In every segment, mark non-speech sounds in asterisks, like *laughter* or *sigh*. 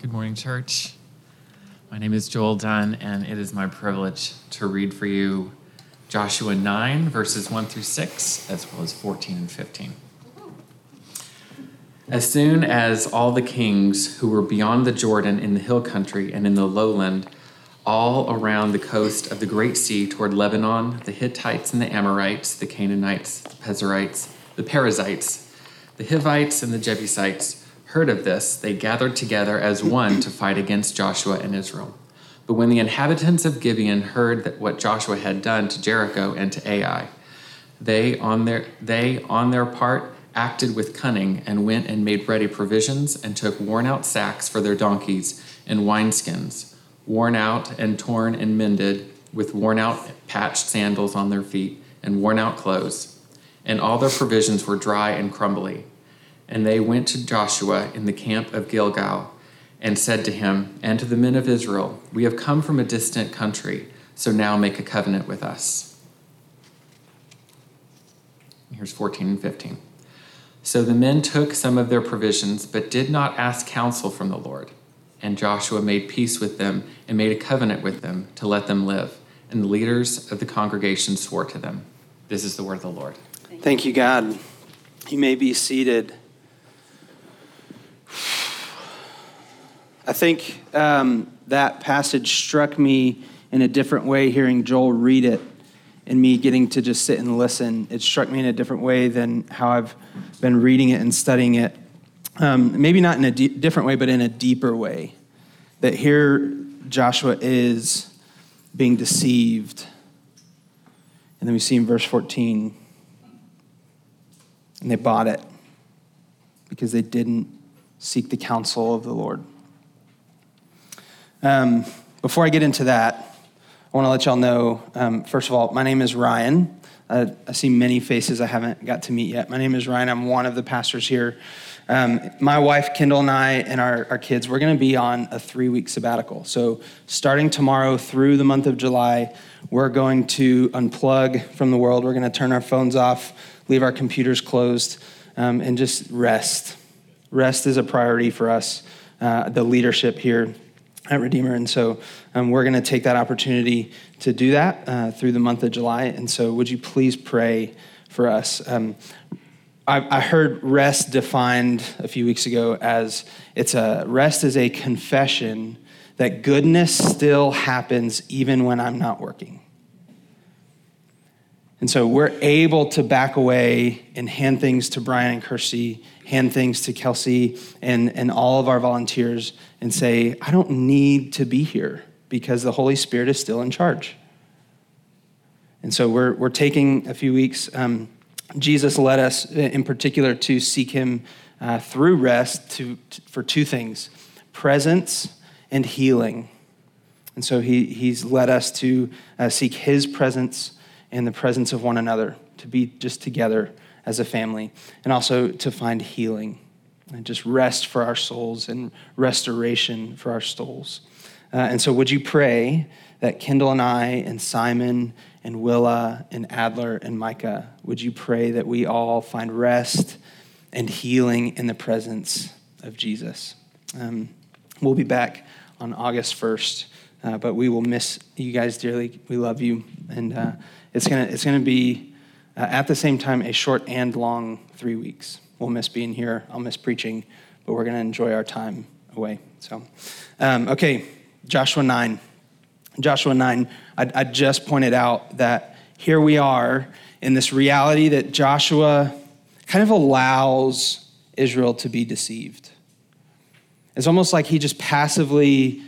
Good morning, church. My name is Joel Dunn, and it is my privilege to read for you Joshua 9, verses 1 through 6, as well as 14 and 15. As soon as all the kings who were beyond the Jordan in the hill country and in the lowland, all around the coast of the Great Sea toward Lebanon, the Hittites and the Amorites, the Canaanites, the Perizzites, the Perizzites, the Hivites and the Jebusites, heard of this, they gathered together as one to fight against Joshua and Israel. But when the inhabitants of Gibeon heard that what Joshua had done to Jericho and to Ai, they on their they on their part acted with cunning and went and made ready provisions and took worn out sacks for their donkeys and wineskins, worn out and torn and mended, with worn out patched sandals on their feet and worn out clothes. And all their provisions were dry and crumbly and they went to Joshua in the camp of Gilgal and said to him and to the men of Israel, We have come from a distant country, so now make a covenant with us. Here's 14 and 15. So the men took some of their provisions, but did not ask counsel from the Lord. And Joshua made peace with them and made a covenant with them to let them live. And the leaders of the congregation swore to them. This is the word of the Lord. Thank you, God. You may be seated. I think um, that passage struck me in a different way hearing Joel read it and me getting to just sit and listen. It struck me in a different way than how I've been reading it and studying it. Um, maybe not in a d- different way, but in a deeper way. That here Joshua is being deceived. And then we see in verse 14, and they bought it because they didn't seek the counsel of the Lord. Um, before I get into that, I want to let y'all know um, first of all, my name is Ryan. Uh, I see many faces I haven't got to meet yet. My name is Ryan. I'm one of the pastors here. Um, my wife, Kendall, and I, and our, our kids, we're going to be on a three week sabbatical. So, starting tomorrow through the month of July, we're going to unplug from the world. We're going to turn our phones off, leave our computers closed, um, and just rest. Rest is a priority for us, uh, the leadership here at Redeemer. And so um, we're going to take that opportunity to do that uh, through the month of July. And so would you please pray for us? Um, I, I heard rest defined a few weeks ago as it's a rest is a confession that goodness still happens even when I'm not working. And so we're able to back away and hand things to Brian and Kirsty, hand things to Kelsey and, and all of our volunteers and say, I don't need to be here because the Holy Spirit is still in charge. And so we're, we're taking a few weeks. Um, Jesus led us in particular to seek him uh, through rest to, to, for two things presence and healing. And so he, he's led us to uh, seek his presence and the presence of one another, to be just together as a family, and also to find healing and just rest for our souls and restoration for our souls. Uh, and so, would you pray that Kendall and I, and Simon, and Willa, and Adler, and Micah, would you pray that we all find rest and healing in the presence of Jesus? Um, we'll be back on August 1st, uh, but we will miss you guys dearly. We love you. And uh, it's going to it's gonna be, uh, at the same time, a short and long three weeks. We'll miss being here. I'll miss preaching, but we're going to enjoy our time away. So, um, okay, Joshua 9. Joshua 9, I, I just pointed out that here we are in this reality that Joshua kind of allows Israel to be deceived. It's almost like he just passively,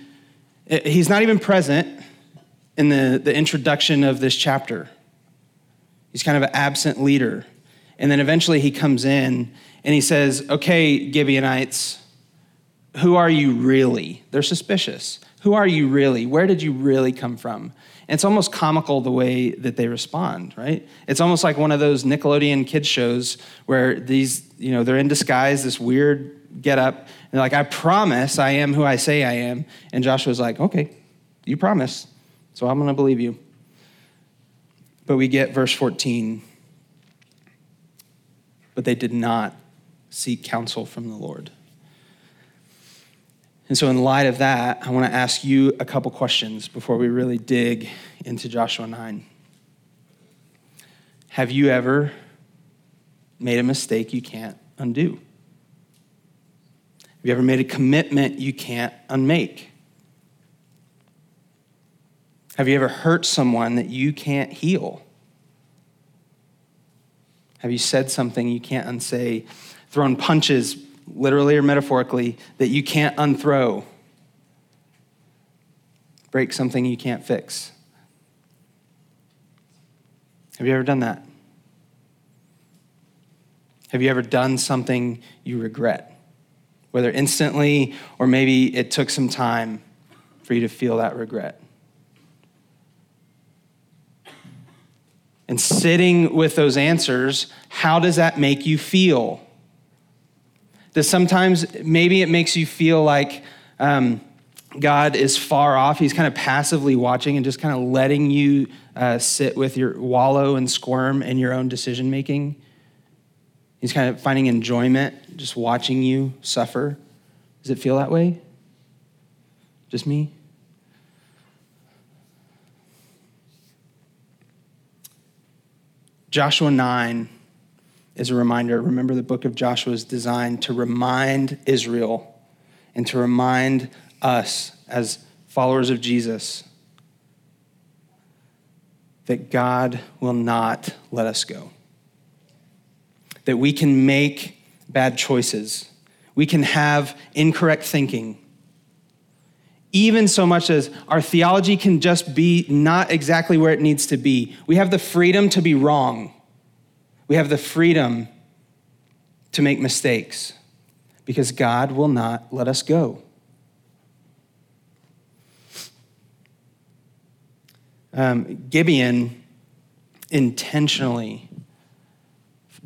he's not even present in the, the introduction of this chapter. He's kind of an absent leader. And then eventually he comes in and he says, Okay, Gibeonites, who are you really? They're suspicious. Who are you really? Where did you really come from? And it's almost comical the way that they respond, right? It's almost like one of those Nickelodeon kids shows where these, you know, they're in disguise, this weird get up, and they're like, I promise I am who I say I am. And Joshua's like, okay, you promise, so I'm gonna believe you. But we get verse 14 but they did not seek counsel from the Lord. And so, in light of that, I want to ask you a couple questions before we really dig into Joshua 9. Have you ever made a mistake you can't undo? Have you ever made a commitment you can't unmake? Have you ever hurt someone that you can't heal? Have you said something you can't unsay? Thrown punches, literally or metaphorically, that you can't unthrow? Break something you can't fix? Have you ever done that? Have you ever done something you regret? Whether instantly or maybe it took some time for you to feel that regret. And sitting with those answers, how does that make you feel? Does sometimes, maybe it makes you feel like um, God is far off. He's kind of passively watching and just kind of letting you uh, sit with your wallow and squirm in your own decision making. He's kind of finding enjoyment just watching you suffer. Does it feel that way? Just me? Joshua 9 is a reminder. Remember, the book of Joshua is designed to remind Israel and to remind us as followers of Jesus that God will not let us go. That we can make bad choices, we can have incorrect thinking. Even so much as our theology can just be not exactly where it needs to be. We have the freedom to be wrong. We have the freedom to make mistakes because God will not let us go. Um, Gibeon intentionally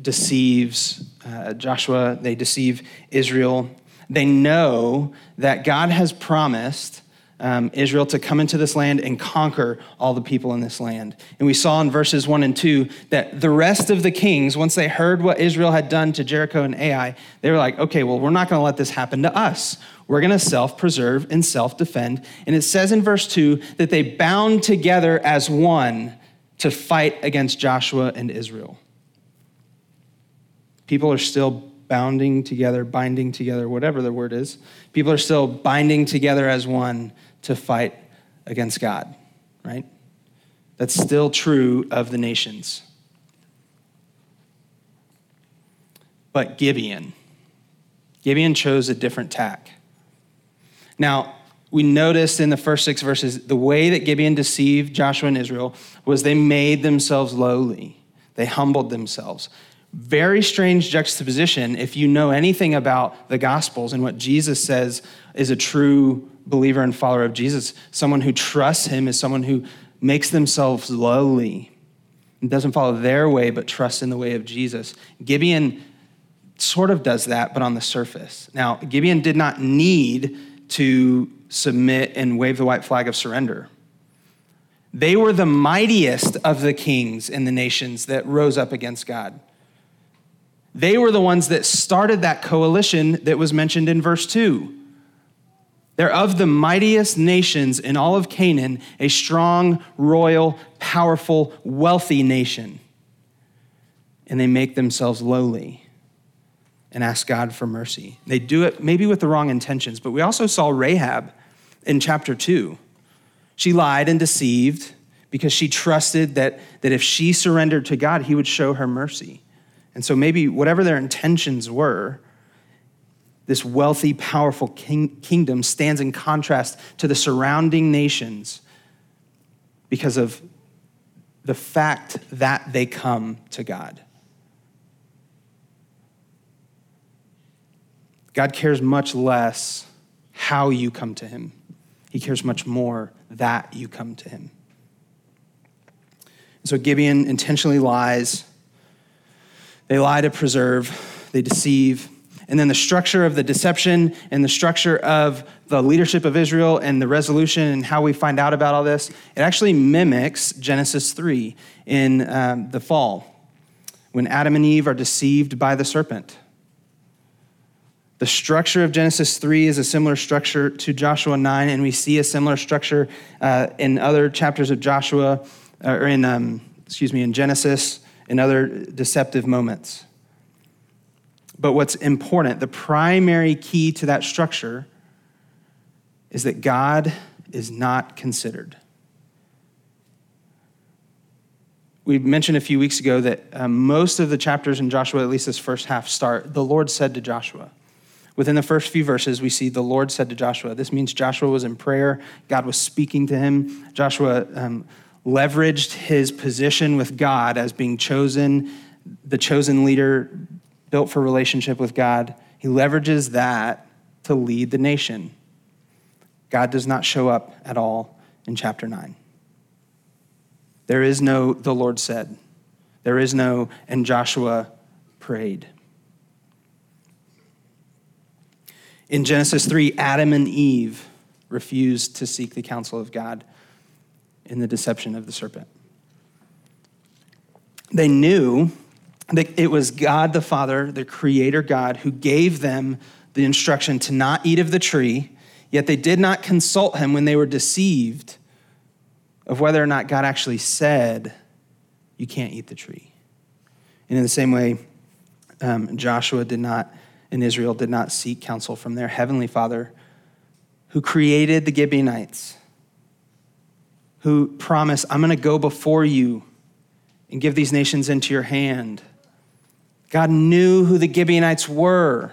deceives uh, Joshua, they deceive Israel. They know that God has promised um, Israel to come into this land and conquer all the people in this land. And we saw in verses 1 and 2 that the rest of the kings, once they heard what Israel had done to Jericho and Ai, they were like, okay, well, we're not going to let this happen to us. We're going to self preserve and self defend. And it says in verse 2 that they bound together as one to fight against Joshua and Israel. People are still bounding together, binding together, whatever the word is. People are still binding together as one to fight against God, right? That's still true of the nations. But Gibeon, Gibeon chose a different tack. Now, we noticed in the first six verses the way that Gibeon deceived Joshua and Israel was they made themselves lowly, they humbled themselves. Very strange juxtaposition if you know anything about the Gospels and what Jesus says is a true believer and follower of Jesus. Someone who trusts him is someone who makes themselves lowly and doesn't follow their way but trusts in the way of Jesus. Gibeon sort of does that, but on the surface. Now, Gibeon did not need to submit and wave the white flag of surrender. They were the mightiest of the kings in the nations that rose up against God. They were the ones that started that coalition that was mentioned in verse 2. They're of the mightiest nations in all of Canaan, a strong, royal, powerful, wealthy nation. And they make themselves lowly and ask God for mercy. They do it maybe with the wrong intentions, but we also saw Rahab in chapter 2. She lied and deceived because she trusted that, that if she surrendered to God, he would show her mercy. And so maybe whatever their intentions were, this wealthy, powerful king, kingdom stands in contrast to the surrounding nations because of the fact that they come to God. God cares much less how you come to Him, He cares much more that you come to Him. so Gibeon intentionally lies they lie to preserve, they deceive. And then the structure of the deception and the structure of the leadership of Israel and the resolution and how we find out about all this, it actually mimics Genesis 3 in um, the fall when Adam and Eve are deceived by the serpent. The structure of Genesis 3 is a similar structure to Joshua 9, and we see a similar structure uh, in other chapters of Joshua, uh, or in, um, excuse me, in Genesis, in other deceptive moments. But what's important, the primary key to that structure, is that God is not considered. We mentioned a few weeks ago that um, most of the chapters in Joshua, at least this first half, start, the Lord said to Joshua. Within the first few verses, we see the Lord said to Joshua. This means Joshua was in prayer, God was speaking to him. Joshua um, leveraged his position with God as being chosen, the chosen leader built for relationship with God. He leverages that to lead the nation. God does not show up at all in chapter 9. There is no, the Lord said. There is no, and Joshua prayed. In Genesis 3, Adam and Eve refused to seek the counsel of God in the deception of the serpent. They knew that it was God the Father, the Creator God, who gave them the instruction to not eat of the tree, yet they did not consult Him when they were deceived of whether or not God actually said, You can't eat the tree. And in the same way, um, Joshua did not and Israel did not seek counsel from their heavenly Father who created the Gibeonites, who promise, I'm going to go before you and give these nations into your hand. God knew who the Gibeonites were.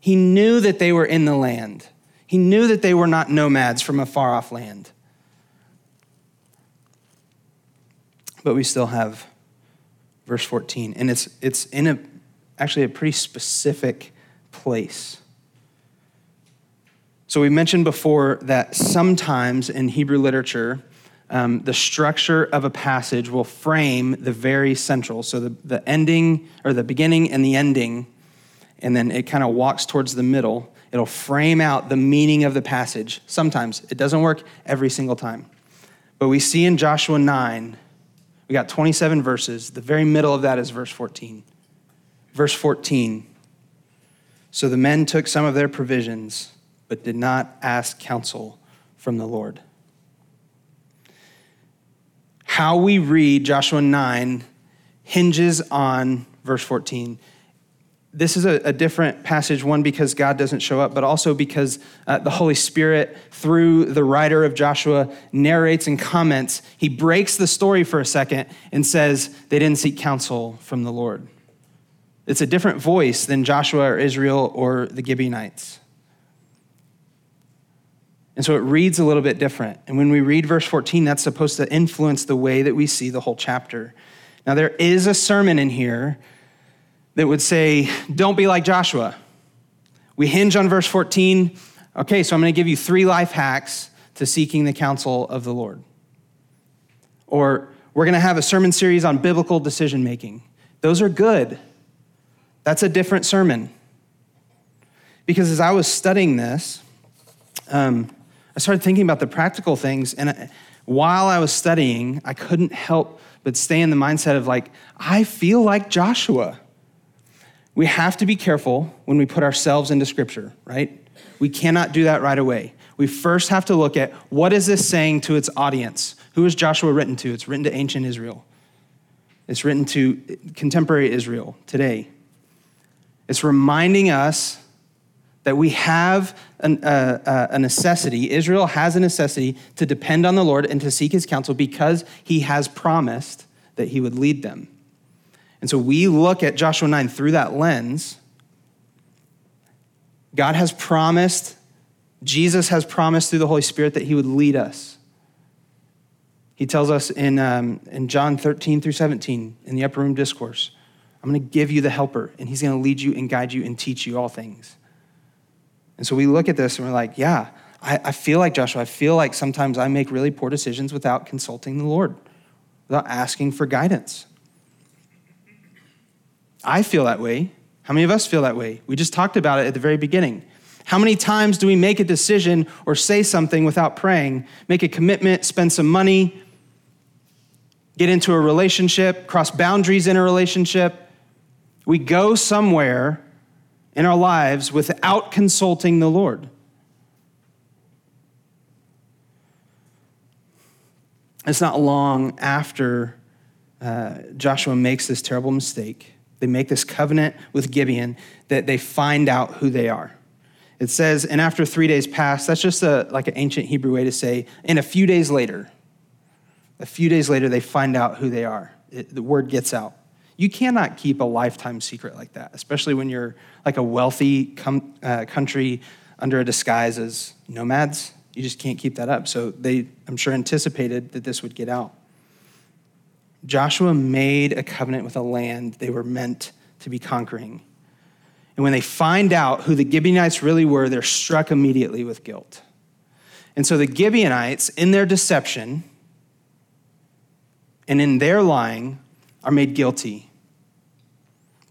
He knew that they were in the land. He knew that they were not nomads from a far off land. But we still have verse 14, and it's, it's in a, actually a pretty specific place. So, we mentioned before that sometimes in Hebrew literature, um, the structure of a passage will frame the very central. So, the, the ending, or the beginning and the ending, and then it kind of walks towards the middle. It'll frame out the meaning of the passage. Sometimes it doesn't work every single time. But we see in Joshua 9, we got 27 verses. The very middle of that is verse 14. Verse 14 so the men took some of their provisions, but did not ask counsel from the Lord. How we read Joshua 9 hinges on verse 14. This is a, a different passage, one, because God doesn't show up, but also because uh, the Holy Spirit, through the writer of Joshua, narrates and comments. He breaks the story for a second and says they didn't seek counsel from the Lord. It's a different voice than Joshua or Israel or the Gibeonites. And so it reads a little bit different. And when we read verse 14, that's supposed to influence the way that we see the whole chapter. Now, there is a sermon in here that would say, Don't be like Joshua. We hinge on verse 14. Okay, so I'm going to give you three life hacks to seeking the counsel of the Lord. Or we're going to have a sermon series on biblical decision making. Those are good. That's a different sermon. Because as I was studying this, um, I started thinking about the practical things. And uh, while I was studying, I couldn't help but stay in the mindset of like, I feel like Joshua. We have to be careful when we put ourselves into scripture, right? We cannot do that right away. We first have to look at what is this saying to its audience? Who is Joshua written to? It's written to ancient Israel. It's written to contemporary Israel today. It's reminding us that we have an, uh, uh, a necessity, Israel has a necessity to depend on the Lord and to seek his counsel because he has promised that he would lead them. And so we look at Joshua 9 through that lens. God has promised, Jesus has promised through the Holy Spirit that he would lead us. He tells us in, um, in John 13 through 17 in the upper room discourse I'm going to give you the helper, and he's going to lead you and guide you and teach you all things. And so we look at this and we're like, yeah, I, I, feel like Joshua. I feel like sometimes I make really poor decisions without consulting the Lord, without asking for guidance. I feel that way. How many of us feel that way? We just talked about it at the very beginning. How many times do we make a decision or say something without praying, make a commitment, spend some money, get into a relationship, cross boundaries in a relationship, we go somewhere in our lives without consulting the Lord. It's not long after uh, Joshua makes this terrible mistake. They make this covenant with Gibeon that they find out who they are. It says, and after three days pass, that's just a, like an ancient Hebrew way to say, and a few days later, a few days later, they find out who they are. It, the word gets out. You cannot keep a lifetime secret like that, especially when you're like a wealthy com- uh, country under a disguise as nomads. You just can't keep that up. So they, I'm sure, anticipated that this would get out. Joshua made a covenant with a land they were meant to be conquering. And when they find out who the Gibeonites really were, they're struck immediately with guilt. And so the Gibeonites, in their deception and in their lying, are made guilty.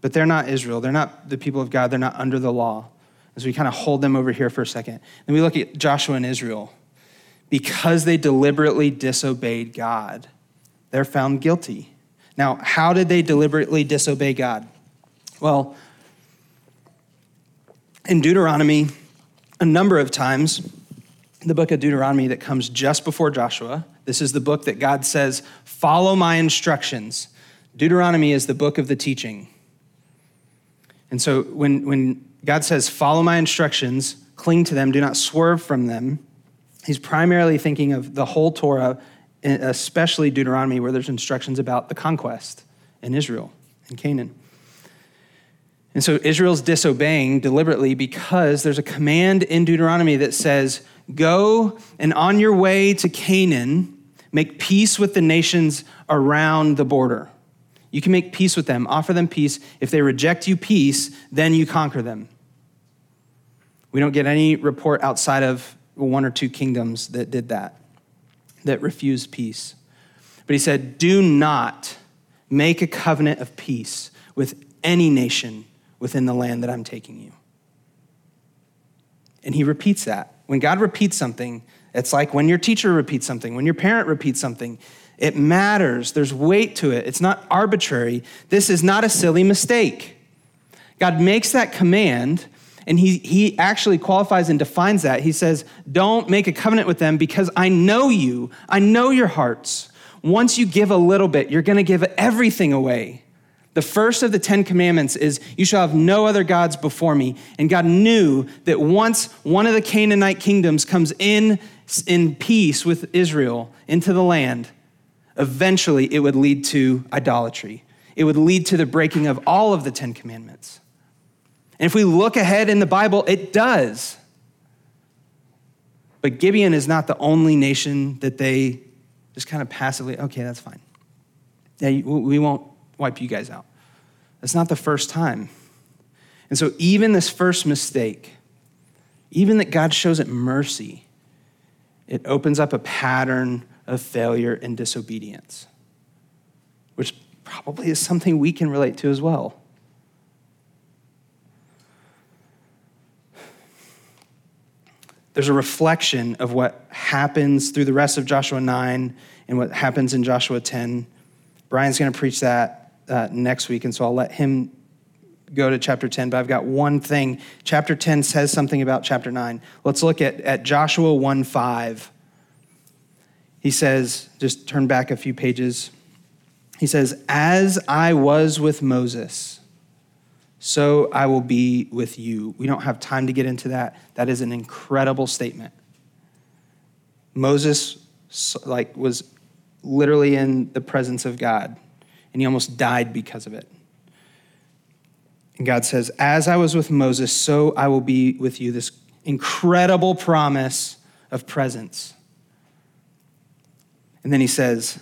But they're not Israel. They're not the people of God. They're not under the law. As we kind of hold them over here for a second. And we look at Joshua and Israel. Because they deliberately disobeyed God, they're found guilty. Now, how did they deliberately disobey God? Well, in Deuteronomy, a number of times, the book of Deuteronomy that comes just before Joshua, this is the book that God says, Follow my instructions. Deuteronomy is the book of the teaching. And so when, when God says, Follow my instructions, cling to them, do not swerve from them, he's primarily thinking of the whole Torah, especially Deuteronomy, where there's instructions about the conquest in Israel and Canaan. And so Israel's disobeying deliberately because there's a command in Deuteronomy that says, Go and on your way to Canaan, make peace with the nations around the border. You can make peace with them, offer them peace. If they reject you peace, then you conquer them. We don't get any report outside of one or two kingdoms that did that, that refused peace. But he said, Do not make a covenant of peace with any nation within the land that I'm taking you. And he repeats that. When God repeats something, it's like when your teacher repeats something, when your parent repeats something, it matters. There's weight to it. It's not arbitrary. This is not a silly mistake. God makes that command, and he, he actually qualifies and defines that. He says, Don't make a covenant with them because I know you, I know your hearts. Once you give a little bit, you're going to give everything away. The first of the Ten Commandments is, You shall have no other gods before me. And God knew that once one of the Canaanite kingdoms comes in in peace with Israel into the land, eventually it would lead to idolatry. It would lead to the breaking of all of the Ten Commandments. And if we look ahead in the Bible, it does. But Gibeon is not the only nation that they just kind of passively, okay, that's fine. We won't wipe you guys out. That's not the first time. And so, even this first mistake, even that God shows it mercy, it opens up a pattern of failure and disobedience, which probably is something we can relate to as well. There's a reflection of what happens through the rest of Joshua 9 and what happens in Joshua 10. Brian's going to preach that uh, next week, and so I'll let him go to chapter 10, but I've got one thing. Chapter 10 says something about chapter 9. Let's look at, at Joshua 1 5. He says, just turn back a few pages. He says, As I was with Moses, so I will be with you. We don't have time to get into that. That is an incredible statement. Moses like was literally in the presence of God and he almost died because of it. And God says, As I was with Moses, so I will be with you. This incredible promise of presence. And then he says,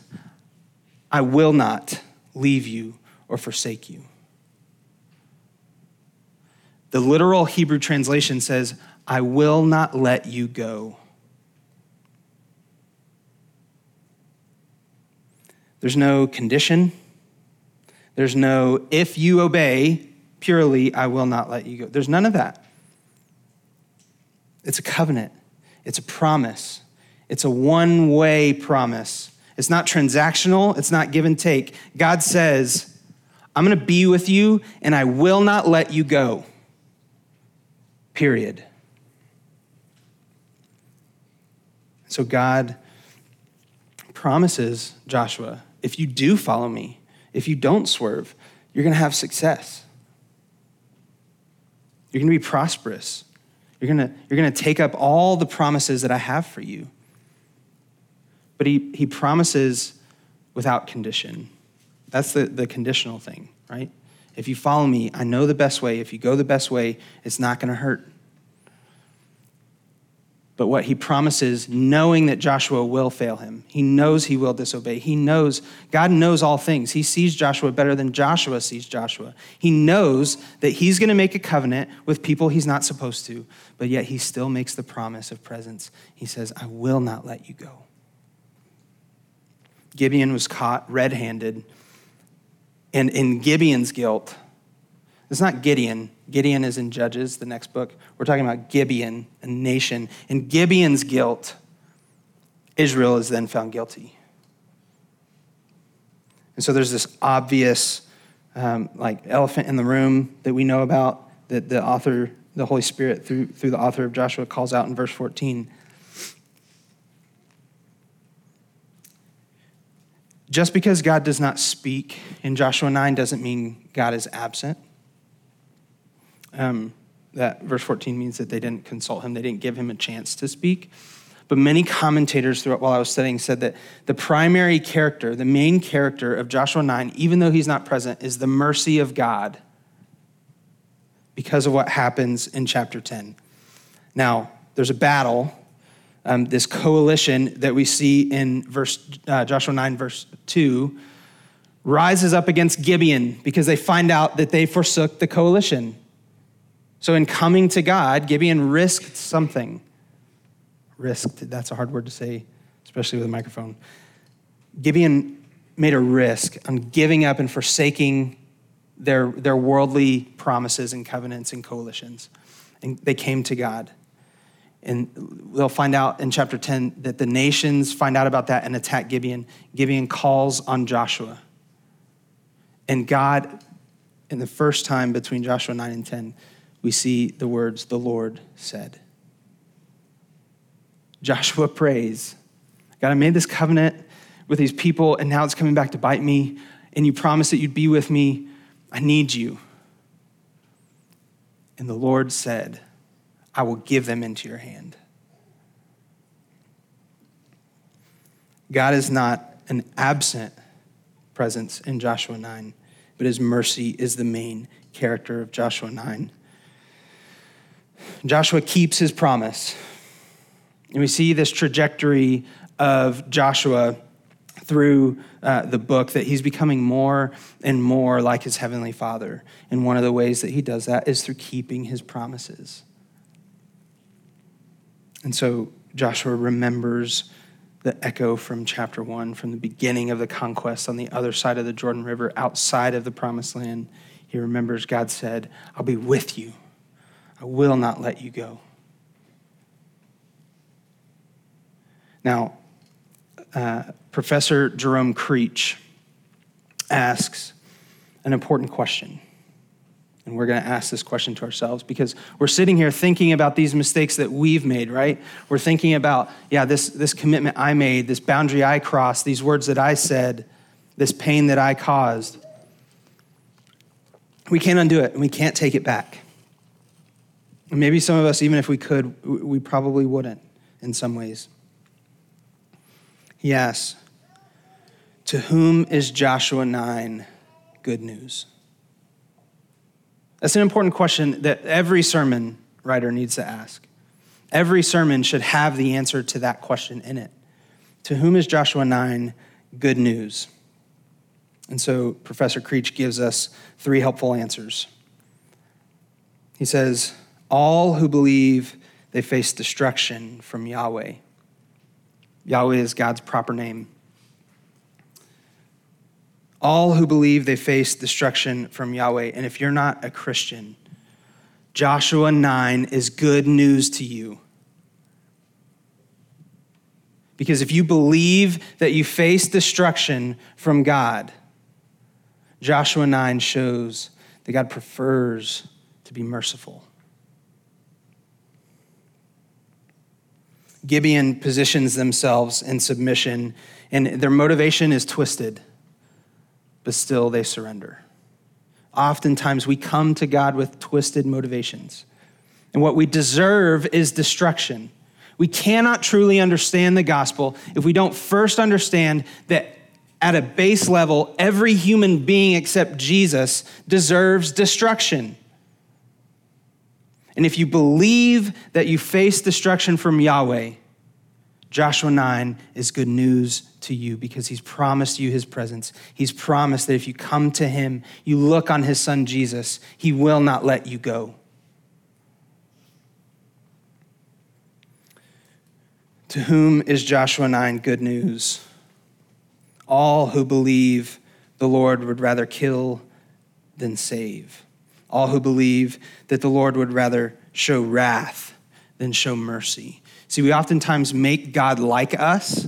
I will not leave you or forsake you. The literal Hebrew translation says, I will not let you go. There's no condition. There's no, if you obey purely, I will not let you go. There's none of that. It's a covenant, it's a promise, it's a one way promise. It's not transactional, it's not give and take. God says, I'm going to be with you and I will not let you go. period. So God promises Joshua if you do follow me, if you don't swerve, you're going to have success. You're going to be prosperous. You're going to, you're going to take up all the promises that I have for you. But he, he promises without condition. That's the, the conditional thing, right? If you follow me, I know the best way. If you go the best way, it's not going to hurt. But what he promises, knowing that Joshua will fail him, he knows he will disobey. He knows, God knows all things. He sees Joshua better than Joshua sees Joshua. He knows that he's going to make a covenant with people he's not supposed to, but yet he still makes the promise of presence. He says, I will not let you go. Gibeon was caught red handed. And in Gibeon's guilt, it's not Gideon. Gideon is in Judges, the next book. We're talking about Gibeon, a nation. In Gibeon's guilt, Israel is then found guilty. And so there's this obvious, um, like, elephant in the room that we know about that the author, the Holy Spirit, through, through the author of Joshua, calls out in verse 14. Just because God does not speak in Joshua 9 doesn't mean God is absent. Um, that verse 14 means that they didn't consult him, they didn't give him a chance to speak. But many commentators throughout while I was studying said that the primary character, the main character of Joshua 9, even though he's not present, is the mercy of God because of what happens in chapter 10. Now, there's a battle, um, this coalition that we see in verse uh, Joshua 9, verse 2, rises up against Gibeon because they find out that they forsook the coalition. So, in coming to God, Gibeon risked something. Risked, that's a hard word to say, especially with a microphone. Gibeon made a risk on giving up and forsaking their, their worldly promises and covenants and coalitions. And they came to God. And they'll find out in chapter 10 that the nations find out about that and attack Gibeon. Gibeon calls on Joshua. And God, in the first time between Joshua 9 and 10, we see the words, the Lord said. Joshua *laughs* prays, God, I made this covenant with these people, and now it's coming back to bite me, and you promised that you'd be with me. I need you. And the Lord said, I will give them into your hand. God is not an absent presence in Joshua 9, but his mercy is the main character of Joshua 9. Joshua keeps his promise. And we see this trajectory of Joshua through uh, the book that he's becoming more and more like his heavenly father. And one of the ways that he does that is through keeping his promises. And so Joshua remembers the echo from chapter one, from the beginning of the conquest on the other side of the Jordan River, outside of the promised land. He remembers God said, I'll be with you I will not let you go. Now, uh, Professor Jerome Creach asks an important question. And we're going to ask this question to ourselves because we're sitting here thinking about these mistakes that we've made, right? We're thinking about, yeah, this, this commitment I made, this boundary I crossed, these words that I said, this pain that I caused. We can't undo it and we can't take it back. Maybe some of us, even if we could, we probably wouldn't in some ways. Yes. To whom is Joshua 9 good news? That's an important question that every sermon writer needs to ask. Every sermon should have the answer to that question in it. To whom is Joshua 9 good news? And so Professor Creach gives us three helpful answers. He says, all who believe they face destruction from Yahweh. Yahweh is God's proper name. All who believe they face destruction from Yahweh. And if you're not a Christian, Joshua 9 is good news to you. Because if you believe that you face destruction from God, Joshua 9 shows that God prefers to be merciful. Gibeon positions themselves in submission, and their motivation is twisted, but still they surrender. Oftentimes, we come to God with twisted motivations, and what we deserve is destruction. We cannot truly understand the gospel if we don't first understand that at a base level, every human being except Jesus deserves destruction. And if you believe that you face destruction from Yahweh, Joshua 9 is good news to you because he's promised you his presence. He's promised that if you come to him, you look on his son Jesus, he will not let you go. To whom is Joshua 9 good news? All who believe the Lord would rather kill than save all who believe that the Lord would rather show wrath than show mercy. See, we oftentimes make God like us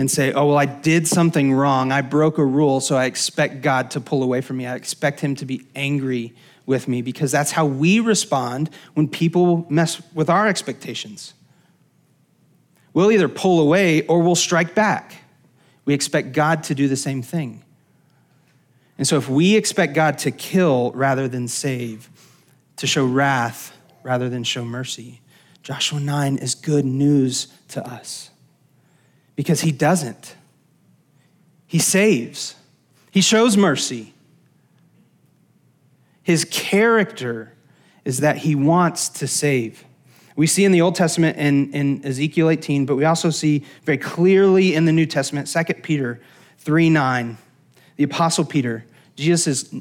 and say, oh, well, I did something wrong. I broke a rule, so I expect God to pull away from me. I expect him to be angry with me because that's how we respond when people mess with our expectations. We'll either pull away or we'll strike back. We expect God to do the same thing. And so, if we expect God to kill rather than save, to show wrath rather than show mercy, Joshua 9 is good news to us because he doesn't. He saves, he shows mercy. His character is that he wants to save. We see in the Old Testament in, in Ezekiel 18, but we also see very clearly in the New Testament, 2 Peter 3 9, the Apostle Peter Jesus'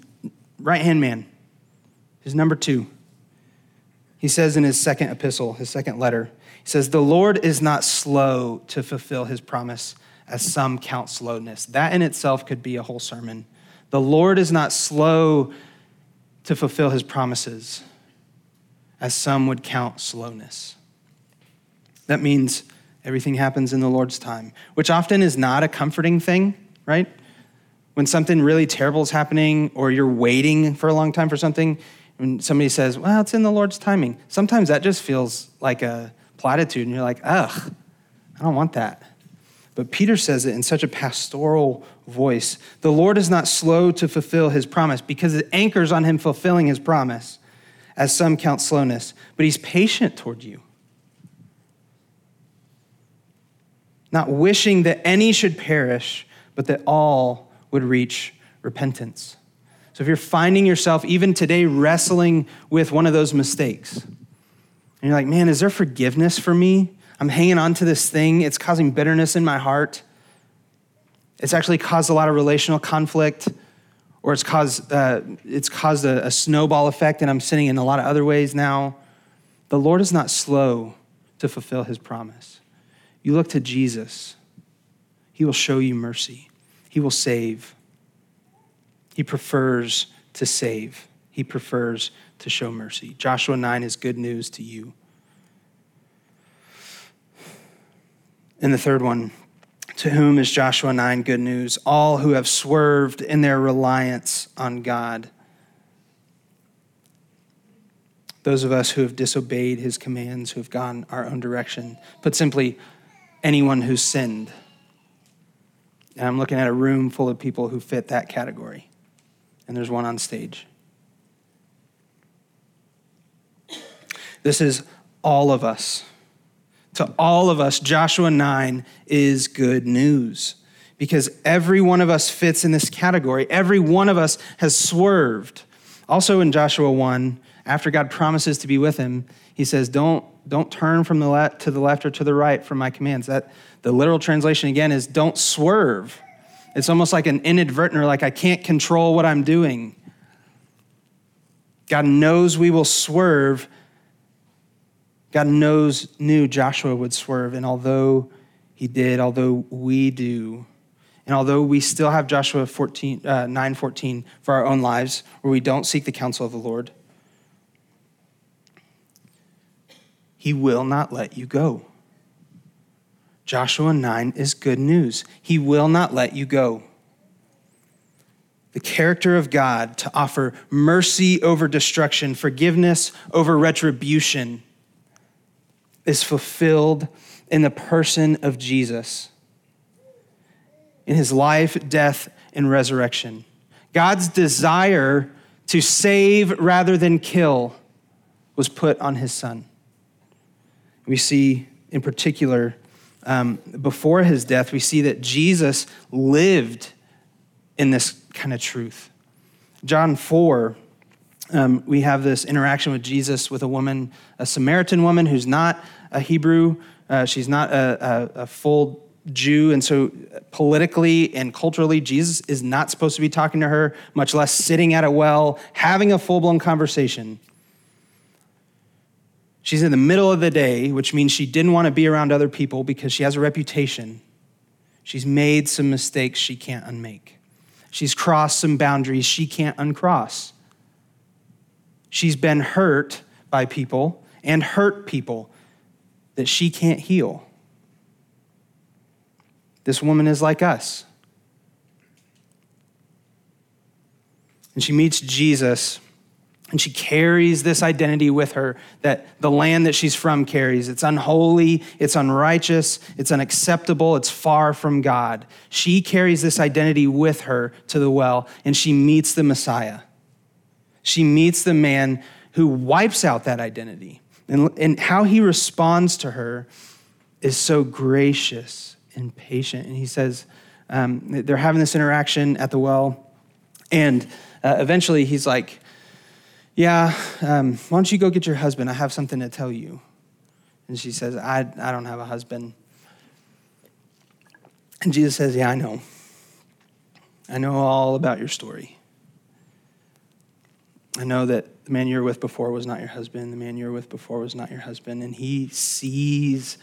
right hand man, his number two. He says in his second epistle, his second letter, he says, The Lord is not slow to fulfill his promise, as some count slowness. That in itself could be a whole sermon. The Lord is not slow to fulfill his promises, as some would count slowness. That means everything happens in the Lord's time, which often is not a comforting thing, right? when something really terrible is happening or you're waiting for a long time for something, when somebody says, well, it's in the Lord's timing, sometimes that just feels like a platitude and you're like, ugh, I don't want that. But Peter says it in such a pastoral voice. The Lord is not slow to fulfill his promise because it anchors on him fulfilling his promise, as some count slowness, but he's patient toward you. Not wishing that any should perish, but that all would reach repentance. So if you're finding yourself even today wrestling with one of those mistakes, and you're like, man, is there forgiveness for me? I'm hanging on to this thing, it's causing bitterness in my heart. It's actually caused a lot of relational conflict, or it's caused, uh, it's caused a, a snowball effect, and I'm sinning in a lot of other ways now. The Lord is not slow to fulfill his promise. You look to Jesus, he will show you mercy. He will save. He prefers to save, He prefers to show mercy. Joshua 9 is good news to you. And the third one, to whom is Joshua 9 good news? All who have swerved in their reliance on God. Those of us who have disobeyed his commands, who have gone our own direction. Put simply, anyone who's sinned. And I'm looking at a room full of people who fit that category. And there's one on stage. This is all of us. To all of us, Joshua 9 is good news because every one of us fits in this category. Every one of us has swerved. Also in Joshua 1, after God promises to be with him, he says, Don't, don't turn from the left to the left or to the right from my commands. That the literal translation again is don't swerve. It's almost like an inadvertent or like I can't control what I'm doing. God knows we will swerve. God knows, knew Joshua would swerve. And although he did, although we do, and although we still have Joshua 14, uh, 9 14 for our own lives, where we don't seek the counsel of the Lord, he will not let you go. Joshua 9 is good news. He will not let you go. The character of God to offer mercy over destruction, forgiveness over retribution, is fulfilled in the person of Jesus, in his life, death, and resurrection. God's desire to save rather than kill was put on his son. We see, in particular, um, before his death, we see that Jesus lived in this kind of truth. John 4, um, we have this interaction with Jesus with a woman, a Samaritan woman who's not a Hebrew. Uh, she's not a, a, a full Jew. And so, politically and culturally, Jesus is not supposed to be talking to her, much less sitting at a well, having a full blown conversation. She's in the middle of the day, which means she didn't want to be around other people because she has a reputation. She's made some mistakes she can't unmake. She's crossed some boundaries she can't uncross. She's been hurt by people and hurt people that she can't heal. This woman is like us. And she meets Jesus and she carries this identity with her that the land that she's from carries. It's unholy, it's unrighteous, it's unacceptable, it's far from God. She carries this identity with her to the well, and she meets the Messiah. She meets the man who wipes out that identity. And, and how he responds to her is so gracious and patient. And he says, um, they're having this interaction at the well, and uh, eventually he's like, yeah, um, why don't you go get your husband? I have something to tell you. And she says, I, I don't have a husband. And Jesus says, Yeah, I know. I know all about your story. I know that the man you were with before was not your husband, the man you were with before was not your husband. And he sees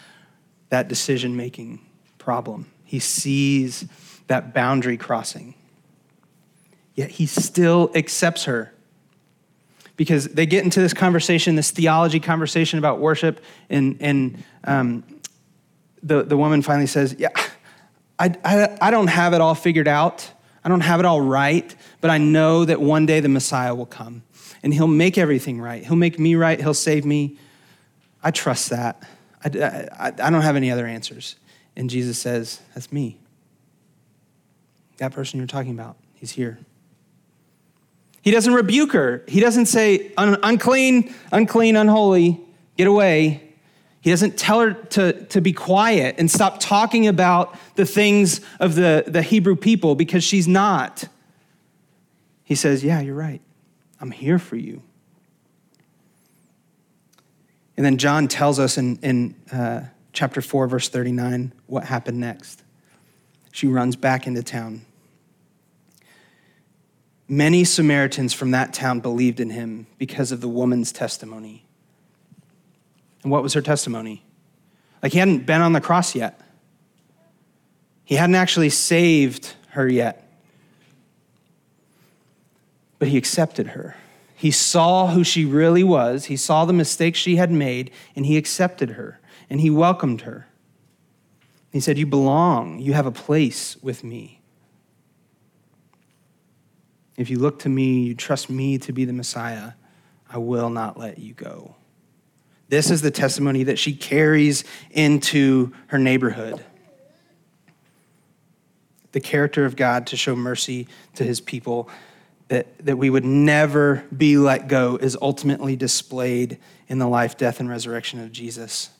that decision making problem, he sees that boundary crossing. Yet he still accepts her because they get into this conversation, this theology conversation about worship, and, and um, the, the woman finally says, Yeah, I, I, I don't have it all figured out. I don't have it all right, but I know that one day the Messiah will come and he'll make everything right. He'll make me right, he'll save me. I trust that. I, I, I don't have any other answers. And Jesus says, That's me. That person you're talking about, he's here. He doesn't rebuke her. He doesn't say, Un- unclean, unclean, unholy, get away. He doesn't tell her to, to be quiet and stop talking about the things of the, the Hebrew people because she's not. He says, Yeah, you're right. I'm here for you. And then John tells us in, in uh, chapter 4, verse 39, what happened next. She runs back into town. Many Samaritans from that town believed in him because of the woman's testimony. And what was her testimony? Like he hadn't been on the cross yet, he hadn't actually saved her yet. But he accepted her. He saw who she really was, he saw the mistakes she had made, and he accepted her and he welcomed her. He said, You belong, you have a place with me. If you look to me, you trust me to be the Messiah, I will not let you go. This is the testimony that she carries into her neighborhood. The character of God to show mercy to his people, that, that we would never be let go, is ultimately displayed in the life, death, and resurrection of Jesus.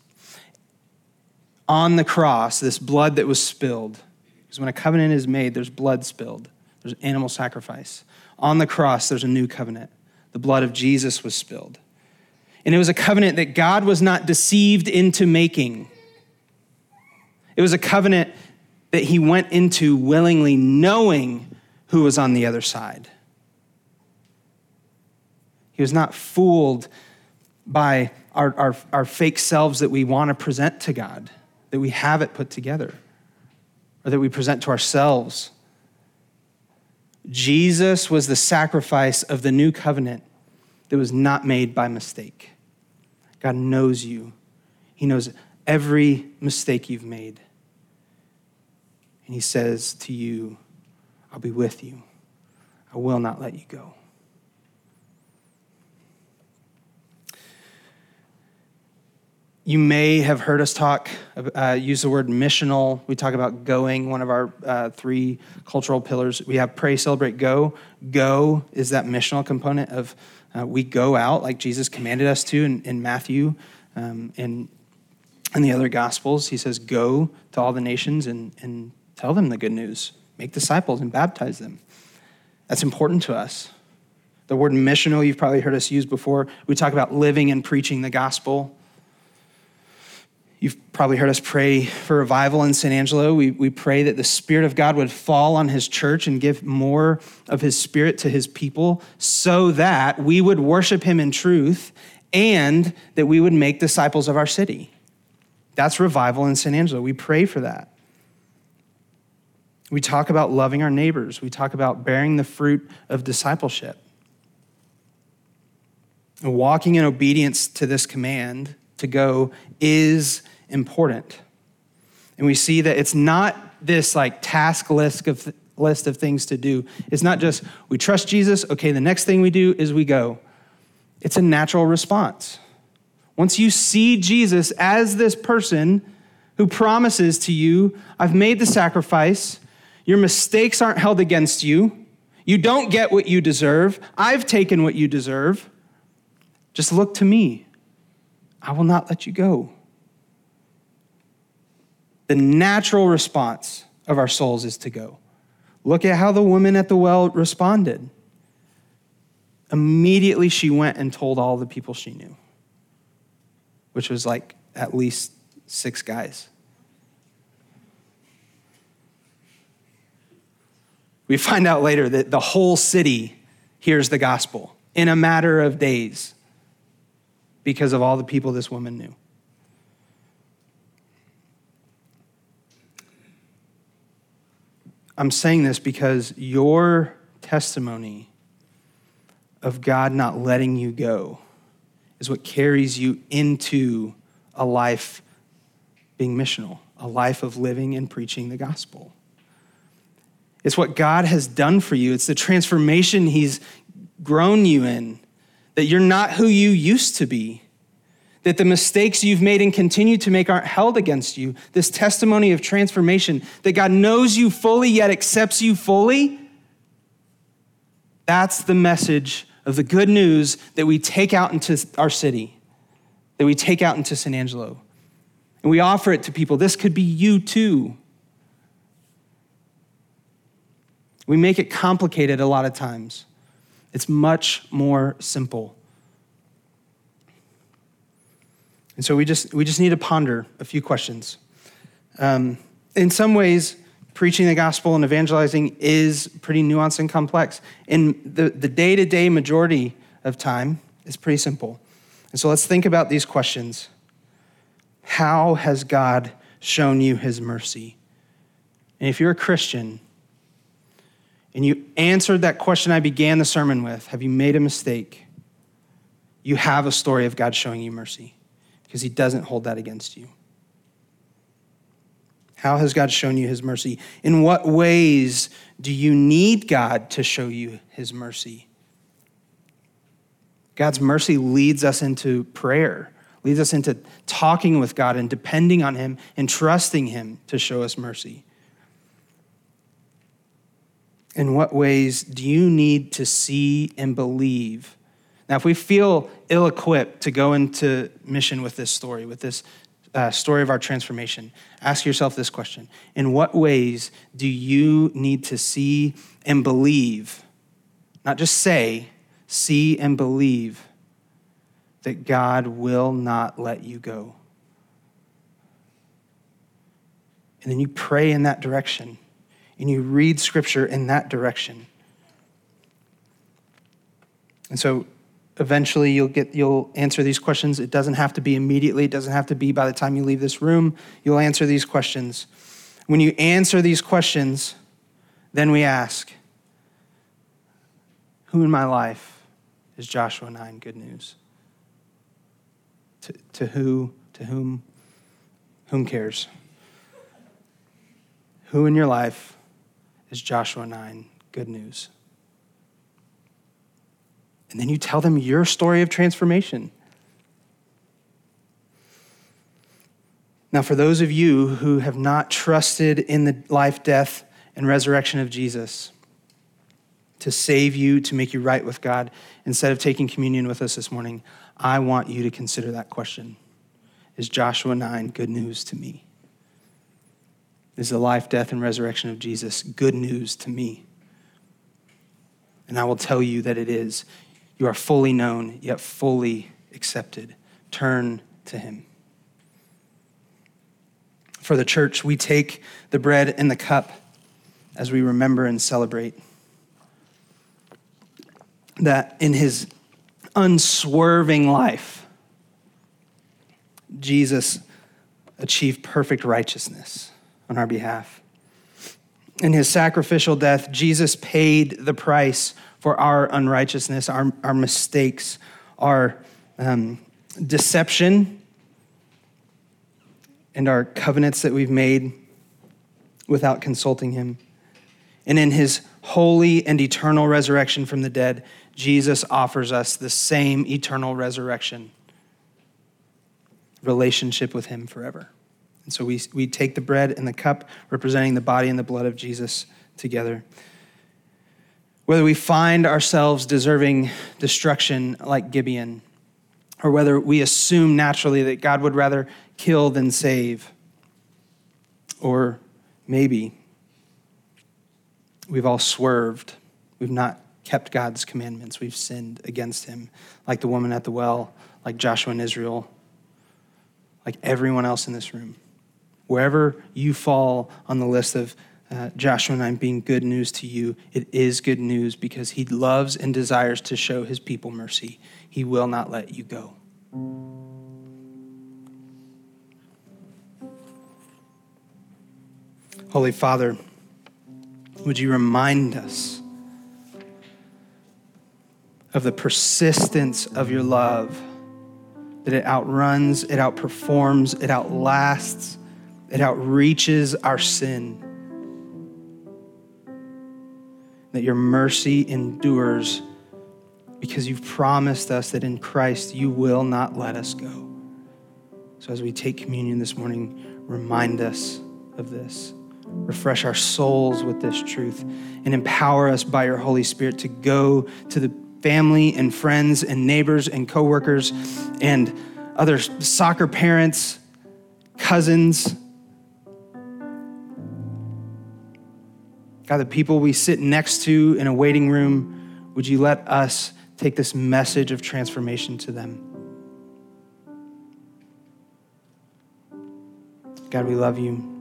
On the cross, this blood that was spilled, because when a covenant is made, there's blood spilled, there's animal sacrifice. On the cross, there's a new covenant. The blood of Jesus was spilled. And it was a covenant that God was not deceived into making. It was a covenant that he went into willingly, knowing who was on the other side. He was not fooled by our, our, our fake selves that we want to present to God, that we have it put together, or that we present to ourselves. Jesus was the sacrifice of the new covenant that was not made by mistake. God knows you, He knows every mistake you've made. And He says to you, I'll be with you, I will not let you go. You may have heard us talk, uh, use the word missional. We talk about going, one of our uh, three cultural pillars. We have pray, celebrate, go. Go is that missional component of uh, we go out like Jesus commanded us to in, in Matthew um, and in the other gospels. He says, Go to all the nations and, and tell them the good news, make disciples and baptize them. That's important to us. The word missional, you've probably heard us use before. We talk about living and preaching the gospel. You've probably heard us pray for revival in San Angelo. We, we pray that the Spirit of God would fall on His church and give more of His Spirit to His people so that we would worship Him in truth and that we would make disciples of our city. That's revival in San Angelo. We pray for that. We talk about loving our neighbors, we talk about bearing the fruit of discipleship. And walking in obedience to this command to go is important. And we see that it's not this like task list of, list of things to do. It's not just we trust Jesus, okay, the next thing we do is we go. It's a natural response. Once you see Jesus as this person who promises to you, I've made the sacrifice, your mistakes aren't held against you, you don't get what you deserve, I've taken what you deserve, just look to me. I will not let you go. The natural response of our souls is to go. Look at how the woman at the well responded. Immediately, she went and told all the people she knew, which was like at least six guys. We find out later that the whole city hears the gospel in a matter of days because of all the people this woman knew. I'm saying this because your testimony of God not letting you go is what carries you into a life being missional, a life of living and preaching the gospel. It's what God has done for you, it's the transformation He's grown you in that you're not who you used to be, that the mistakes you've made and continue to make aren't held against you. This testimony of transformation, that God knows you fully yet accepts you fully. That's the message of the good news that we take out into our city, that we take out into San Angelo. And we offer it to people. This could be you too. We make it complicated a lot of times. It's much more simple. And so we just, we just need to ponder a few questions. Um, in some ways, preaching the gospel and evangelizing is pretty nuanced and complex. In the, the day-to-day majority of time, it's pretty simple. And so let's think about these questions. How has God shown you his mercy? And if you're a Christian, and you answered that question I began the sermon with Have you made a mistake? You have a story of God showing you mercy because he doesn't hold that against you. How has God shown you his mercy? In what ways do you need God to show you his mercy? God's mercy leads us into prayer, leads us into talking with God and depending on him and trusting him to show us mercy. In what ways do you need to see and believe? Now, if we feel ill equipped to go into mission with this story, with this uh, story of our transformation, ask yourself this question In what ways do you need to see and believe, not just say, see and believe that God will not let you go? And then you pray in that direction and you read scripture in that direction. And so eventually you'll get you'll answer these questions. It doesn't have to be immediately, it doesn't have to be by the time you leave this room. You'll answer these questions. When you answer these questions, then we ask, who in my life is Joshua 9 good news? To, to who, to whom, whom cares? Who in your life is Joshua 9, good news. And then you tell them your story of transformation. Now, for those of you who have not trusted in the life, death, and resurrection of Jesus to save you, to make you right with God, instead of taking communion with us this morning, I want you to consider that question Is Joshua 9 good news to me? Is the life, death, and resurrection of Jesus good news to me? And I will tell you that it is. You are fully known, yet fully accepted. Turn to him. For the church, we take the bread and the cup as we remember and celebrate that in his unswerving life, Jesus achieved perfect righteousness on our behalf. In his sacrificial death, Jesus paid the price for our unrighteousness, our, our mistakes, our um, deception, and our covenants that we've made without consulting him. And in his holy and eternal resurrection from the dead, Jesus offers us the same eternal resurrection relationship with him forever. And so we, we take the bread and the cup representing the body and the blood of Jesus together. Whether we find ourselves deserving destruction like Gibeon, or whether we assume naturally that God would rather kill than save, or maybe we've all swerved. We've not kept God's commandments. We've sinned against him, like the woman at the well, like Joshua and Israel, like everyone else in this room. Wherever you fall on the list of uh, Joshua 9 being good news to you, it is good news because he loves and desires to show his people mercy. He will not let you go. Holy Father, would you remind us of the persistence of your love, that it outruns, it outperforms, it outlasts, it outreaches our sin. That your mercy endures because you've promised us that in Christ you will not let us go. So as we take communion this morning, remind us of this. Refresh our souls with this truth and empower us by your Holy Spirit to go to the family and friends and neighbors and coworkers and other soccer parents, cousins. God, the people we sit next to in a waiting room, would you let us take this message of transformation to them? God, we love you.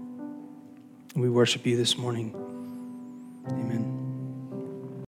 We worship you this morning.